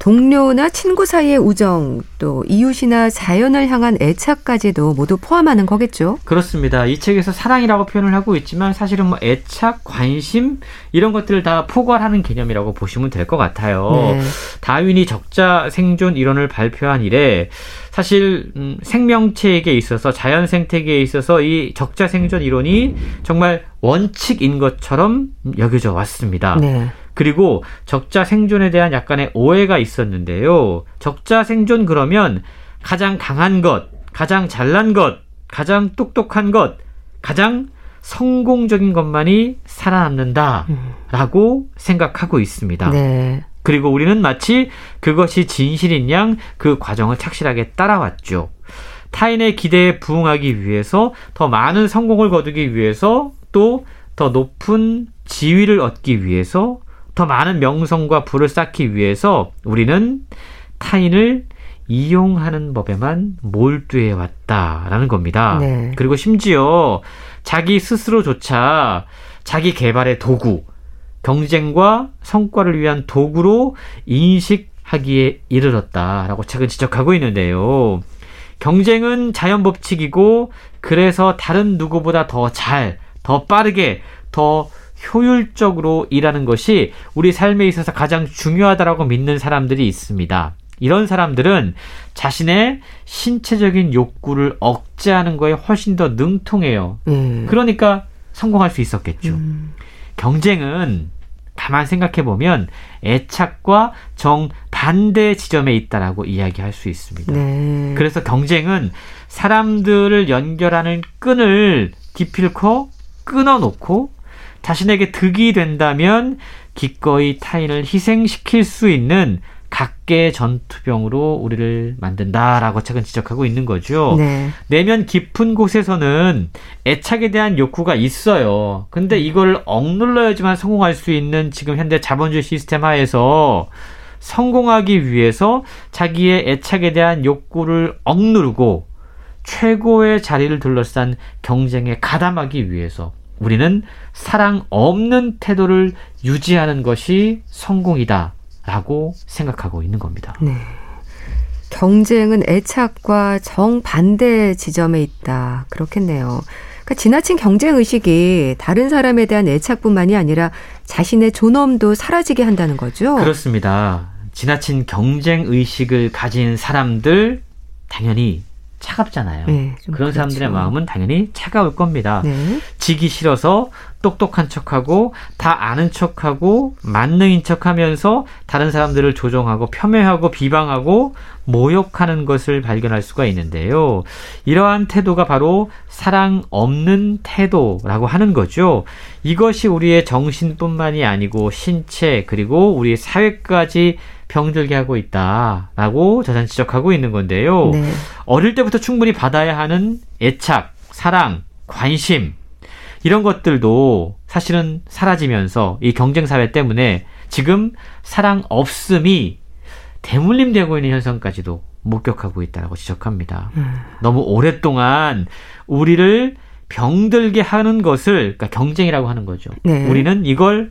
동료나 친구 사이의 우정, 또 이웃이나 자연을 향한 애착까지도 모두 포함하는 거겠죠. 그렇습니다. 이 책에서 사랑이라고 표현을 하고 있지만 사실은 뭐 애착, 관심 이런 것들을 다 포괄하는 개념이라고 보시면 될 것 같아요. 네. 다윈이 적자 생존 이론을 발표한 이래 사실 음, 생명체에게 있어서 자연 생태계에 있어서 이 적자 생존 이론이 정말 원칙인 것처럼 여겨져 왔습니다. 네. 그리고 적자 생존에 대한 약간의 오해가 있었는데요. 적자 생존 그러면 가장 강한 것, 가장 잘난 것, 가장 똑똑한 것, 가장 성공적인 것만이 살아남는다라고 음. 생각하고 있습니다. 네. 그리고 우리는 마치 그것이 진실인 양 그 과정을 착실하게 따라왔죠. 타인의 기대에 부응하기 위해서 더 많은 성공을 거두기 위해서 또 더 높은 지위를 얻기 위해서 더 많은 명성과 부를 쌓기 위해서 우리는 타인을 이용하는 법에만 몰두해 왔다라는 겁니다. 네. 그리고 심지어 자기 스스로조차 자기 개발의 도구, 경쟁과 성과를 위한 도구로 인식하기에 이르렀다라고 책은 지적하고 있는데요. 경쟁은 자연 법칙이고 그래서 다른 누구보다 더 잘, 더 빠르게, 더 효율적으로 일하는 것이 우리 삶에 있어서 가장 중요하다라고 믿는 사람들이 있습니다. 이런 사람들은 자신의 신체적인 욕구를 억제하는 거에 훨씬 더 능통해요. 음. 그러니까 성공할 수 있었겠죠. 음. 경쟁은 가만 생각해 보면 애착과 정 반대 지점에 있다라고 이야기할 수 있습니다. 네. 그래서 경쟁은 사람들을 연결하는 끈을 기필코 끊어놓고 자신에게 득이 된다면 기꺼이 타인을 희생시킬 수 있는 각계 전투병으로 우리를 만든다라고 책은 지적하고 있는 거죠. 네. 내면 깊은 곳에서는 애착에 대한 욕구가 있어요. 근데 이걸 억눌러야지만 성공할 수 있는 지금 현대 자본주의 시스템 하에서 성공하기 위해서 자기의 애착에 대한 욕구를 억누르고 최고의 자리를 둘러싼 경쟁에 가담하기 위해서 우리는 사랑 없는 태도를 유지하는 것이 성공이다. 라고 생각하고 있는 겁니다. 네. 경쟁은 애착과 정반대 지점에 있다. 그렇겠네요. 그러니까 지나친 경쟁 의식이 다른 사람에 대한 애착뿐만이 아니라 자신의 존엄도 사라지게 한다는 거죠. 그렇습니다. 지나친 경쟁 의식을 가진 사람들 당연히 차갑잖아요. 네, 그런 그렇죠. 사람들의 마음은 당연히 차가울 겁니다. 네. 지기 싫어서 똑똑한 척하고 다 아는 척하고 만능인 척하면서 다른 사람들을 조종하고 폄훼하고 비방하고 모욕하는 것을 발견할 수가 있는데요. 이러한 태도가 바로 사랑 없는 태도라고 하는 거죠. 이것이 우리의 정신뿐만이 아니고 신체 그리고 우리 사회까지 병들게 하고 있다라고 저자는 지적하고 있는 건데요. 네. 어릴 때부터 충분히 받아야 하는 애착, 사랑, 관심 이런 것들도 사실은 사라지면서 이 경쟁 사회 때문에 지금 사랑 없음이 대물림되고 있는 현상까지도 목격하고 있다고 지적합니다. 음. 너무 오랫동안 우리를 병들게 하는 것을 그러니까 경쟁이라고 하는 거죠. 네. 우리는 이걸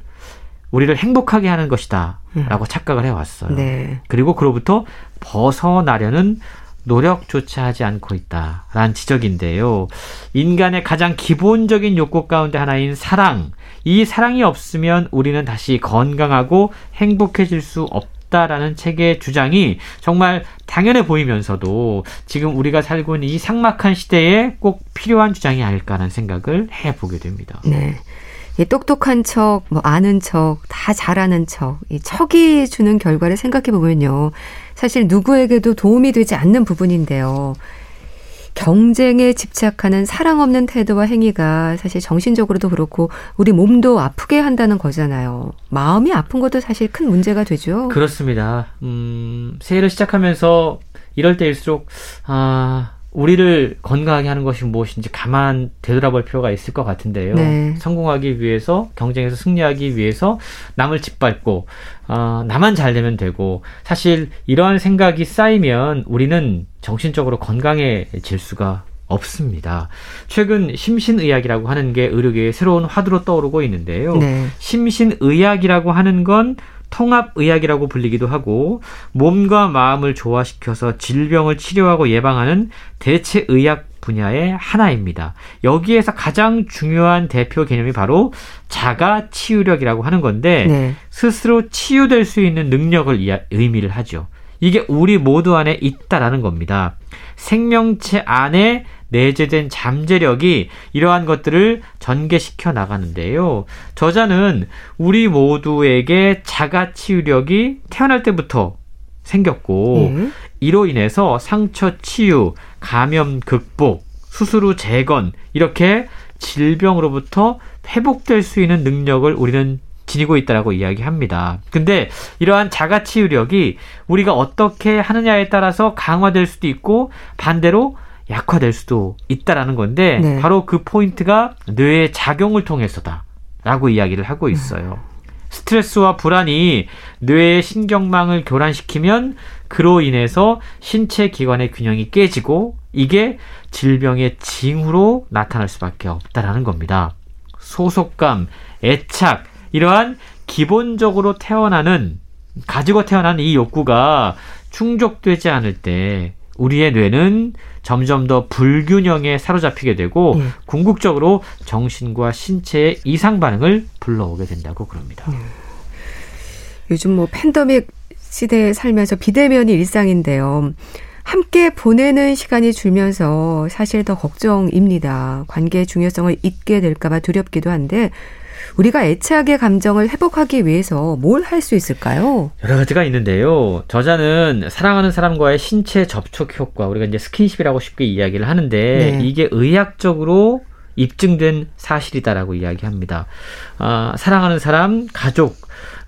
우리를 행복하게 하는 것이다. 라고 음. 착각을 해왔어요. 네. 그리고 그로부터 벗어나려는 노력조차 하지 않고 있다 라는 지적인데요. 인간의 가장 기본적인 욕구 가운데 하나인 사랑. 이 사랑이 없으면 우리는 다시 건강하고 행복해질 수 없다라는 책의 주장이 정말 당연해 보이면서도 지금 우리가 살고 있는 이 삭막한 시대에 꼭 필요한 주장이 아닐까라는 생각을 해보게 됩니다. 네. 이 똑똑한 척, 뭐 아는 척, 다 잘하는 척, 이 척이 주는 결과를 생각해 보면요. 사실 누구에게도 도움이 되지 않는 부분인데요. 경쟁에 집착하는 사랑 없는 태도와 행위가 사실 정신적으로도 그렇고 우리 몸도 아프게 한다는 거잖아요. 마음이 아픈 것도 사실 큰 문제가 되죠. 그렇습니다. 음, 새해를 시작하면서 이럴 때일수록 아 우리를 건강하게 하는 것이 무엇인지 가만 되돌아볼 필요가 있을 것 같은데요. 네. 성공하기 위해서 경쟁에서 승리하기 위해서 남을 짓밟고 어, 나만 잘 되면 되고 사실 이러한 생각이 쌓이면 우리는 정신적으로 건강해질 수가 없습니다. 최근 심신의학이라고 하는 게 의료계의 새로운 화두로 떠오르고 있는데요. 네. 심신의학이라고 하는 건 통합의학이라고 불리기도 하고 몸과 마음을 조화시켜서 질병을 치료하고 예방하는 대체의학 분야의 하나입니다. 여기에서 가장 중요한 대표 개념이 바로 자가 치유력이라고 하는 건데 네. 스스로 치유될 수 있는 능력을 의미를 하죠. 이게 우리 모두 안에 있다라는 겁니다. 생명체 안에 내재된 잠재력이 이러한 것들을 전개시켜 나가는데요. 저자는 우리 모두에게 자가 치유력이 태어날 때부터 생겼고 음. 이로 인해서 상처 치유, 감염 극복, 수술 후 재건 이렇게 질병으로부터 회복될 수 있는 능력을 우리는 지니고 있다라고 이야기합니다. 근데 이러한 자가 치유력이 우리가 어떻게 하느냐에 따라서 강화될 수도 있고 반대로 약화될 수도 있다라는 건데 네. 바로 그 포인트가 뇌의 작용을 통해서다라고 이야기를 하고 있어요. 스트레스와 불안이 뇌의 신경망을 교란시키면 그로 인해서 신체 기관의 균형이 깨지고 이게 질병의 징후로 나타날 수밖에 없다라는 겁니다. 소속감, 애착 이러한 기본적으로 태어나는 가지고 태어난 이 욕구가 충족되지 않을 때 우리의 뇌는 점점 더 불균형에 사로잡히게 되고 예. 궁극적으로 정신과 신체의 이상 반응을 불러오게 된다고 그럽니다. 예. 요즘 뭐 팬데믹 시대에 살면서 비대면이 일상인데요. 함께 보내는 시간이 줄면서 사실 더 걱정입니다. 관계의 중요성을 잊게 될까봐 두렵기도 한데 우리가 애착의 감정을 회복하기 위해서 뭘 할 수 있을까요? 여러 가지가 있는데요. 저자는 사랑하는 사람과의 신체 접촉 효과, 우리가 이제 스킨십이라고 쉽게 이야기를 하는데 네. 이게 의학적으로 입증된 사실이다라고 이야기합니다. 아, 사랑하는 사람, 가족,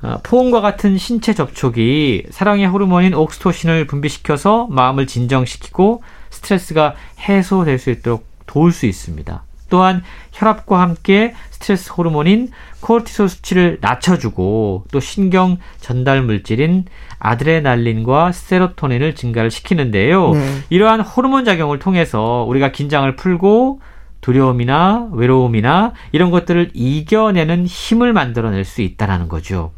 아, 포옹과 같은 신체 접촉이 사랑의 호르몬인 옥스토신을 분비시켜서 마음을 진정시키고 스트레스가 해소될 수 있도록 도울 수 있습니다. 또한 혈압과 함께 스트레스 호르몬인 코르티솔 수치를 낮춰주고 또 신경 전달 물질인 아드레날린과 세로토닌을 증가를 시키는데요. 네. 이러한 호르몬 작용을 통해서 우리가 긴장을 풀고 두려움이나 외로움이나 이런 것들을 이겨내는 힘을 만들어낼 수 있다라는 거죠.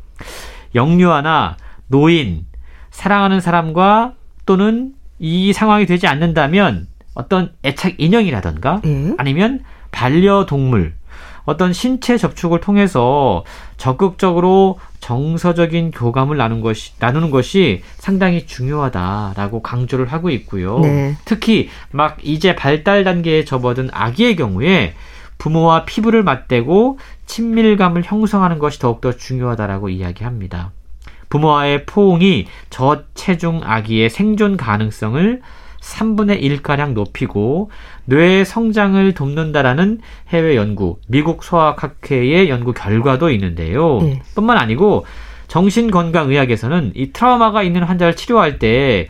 영유아나 노인, 사랑하는 사람과 또는 이 상황이 되지 않는다면 어떤 애착 인형이라던가 예? 아니면 반려동물 어떤 신체 접촉을 통해서 적극적으로 정서적인 교감을 나누는 것이, 나누는 것이 상당히 중요하다라고 강조를 하고 있고요. 네. 특히 막 이제 발달 단계에 접어든 아기의 경우에 부모와 피부를 맞대고 친밀감을 형성하는 것이 더욱더 중요하다라고 이야기합니다. 부모와의 포옹이 저체중 아기의 생존 가능성을 3분의 1가량 높이고 뇌의 성장을 돕는다라는 해외 연구, 미국 소아학회의 연구 결과도 있는데요. 네. 뿐만 아니고 정신건강의학에서는 이 트라우마가 있는 환자를 치료할 때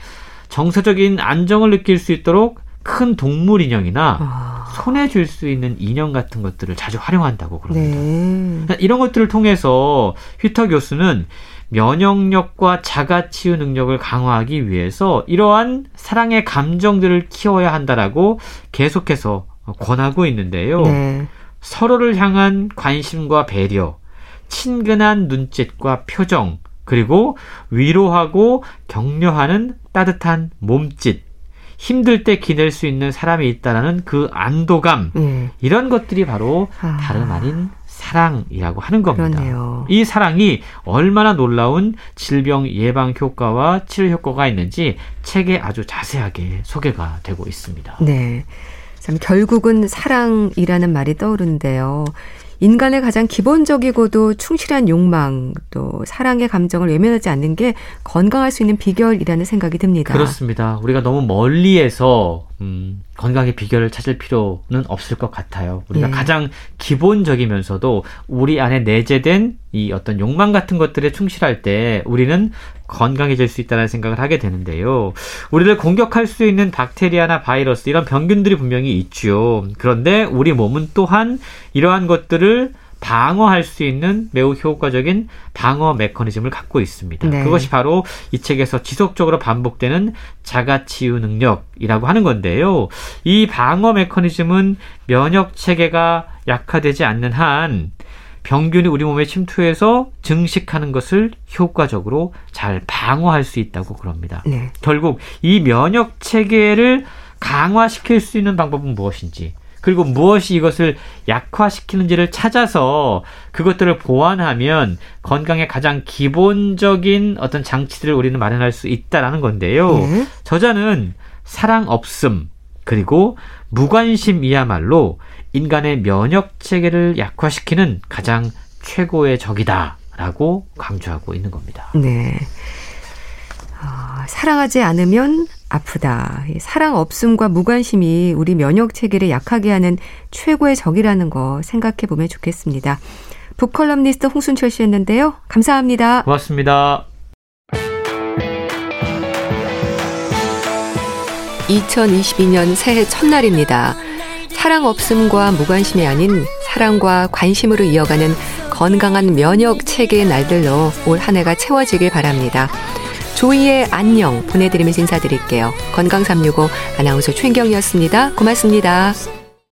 정서적인 안정을 느낄 수 있도록 큰 동물 인형이나 아. 손에 줄 수 있는 인형 같은 것들을 자주 활용한다고 그럽니다. 네. 이런 것들을 통해서 휘터 교수는 면역력과 자가 치유 능력을 강화하기 위해서 이러한 사랑의 감정들을 키워야 한다라고 계속해서 권하고 있는데요. 네. 서로를 향한 관심과 배려, 친근한 눈짓과 표정, 그리고 위로하고 격려하는 따뜻한 몸짓, 힘들 때 기댈 수 있는 사람이 있다라는 그 안도감, 네. 이런 것들이 바로 아. 다름 아닌 사랑이라고 하는 겁니다. 그러네요. 이 사랑이 얼마나 놀라운 질병 예방 효과와 치료 효과가 있는지 책에 아주 자세하게 소개가 되고 있습니다. 네. 참 결국은 사랑이라는 말이 떠오르는데요. 인간의 가장 기본적이고도 충실한 욕망 또 사랑의 감정을 외면하지 않는 게 건강할 수 있는 비결이라는 생각이 듭니다. 그렇습니다. 우리가 너무 멀리에서 음, 건강의 비결을 찾을 필요는 없을 것 같아요. 우리가 예. 가장 기본적이면서도 우리 안에 내재된 이 어떤 욕망 같은 것들에 충실할 때 우리는 건강해질 수 있다는 생각을 하게 되는데요. 우리를 공격할 수 있는 박테리아나 바이러스 이런 병균들이 분명히 있죠. 그런데 우리 몸은 또한 이러한 것들을 방어할 수 있는 매우 효과적인 방어 메커니즘을 갖고 있습니다. 네. 그것이 바로 이 책에서 지속적으로 반복되는 자가 치유 능력이라고 하는 건데요. 이 방어 메커니즘은 면역 체계가 약화되지 않는 한 병균이 우리 몸에 침투해서 증식하는 것을 효과적으로 잘 방어할 수 있다고 그럽니다. 네. 결국 이 면역 체계를 강화시킬 수 있는 방법은 무엇인지 그리고 무엇이 이것을 약화시키는지를 찾아서 그것들을 보완하면 건강의 가장 기본적인 어떤 장치들을 우리는 마련할 수 있다라는 건데요. 네. 저자는 사랑 없음 그리고 무관심이야말로 인간의 면역 체계를 약화시키는 가장 최고의 적이다라고 강조하고 있는 겁니다. 네. 어, 사랑하지 않으면 아프다. 사랑 없음과 무관심이 우리 면역 체계를 약하게 하는 최고의 적이라는 거 생각해 보면 좋겠습니다. 북컬럼니스트 홍순철 씨였는데요. 감사합니다. 고맙습니다. 2022년 새해 첫날입니다. 사랑 없음과 무관심이 아닌 사랑과 관심으로 이어가는 건강한 면역 체계의 날들로 올 한 해가 채워지길 바랍니다. 조이의 안녕 보내드리면서 인사드릴게요. 건강365 아나운서 최인경이었습니다. 고맙습니다.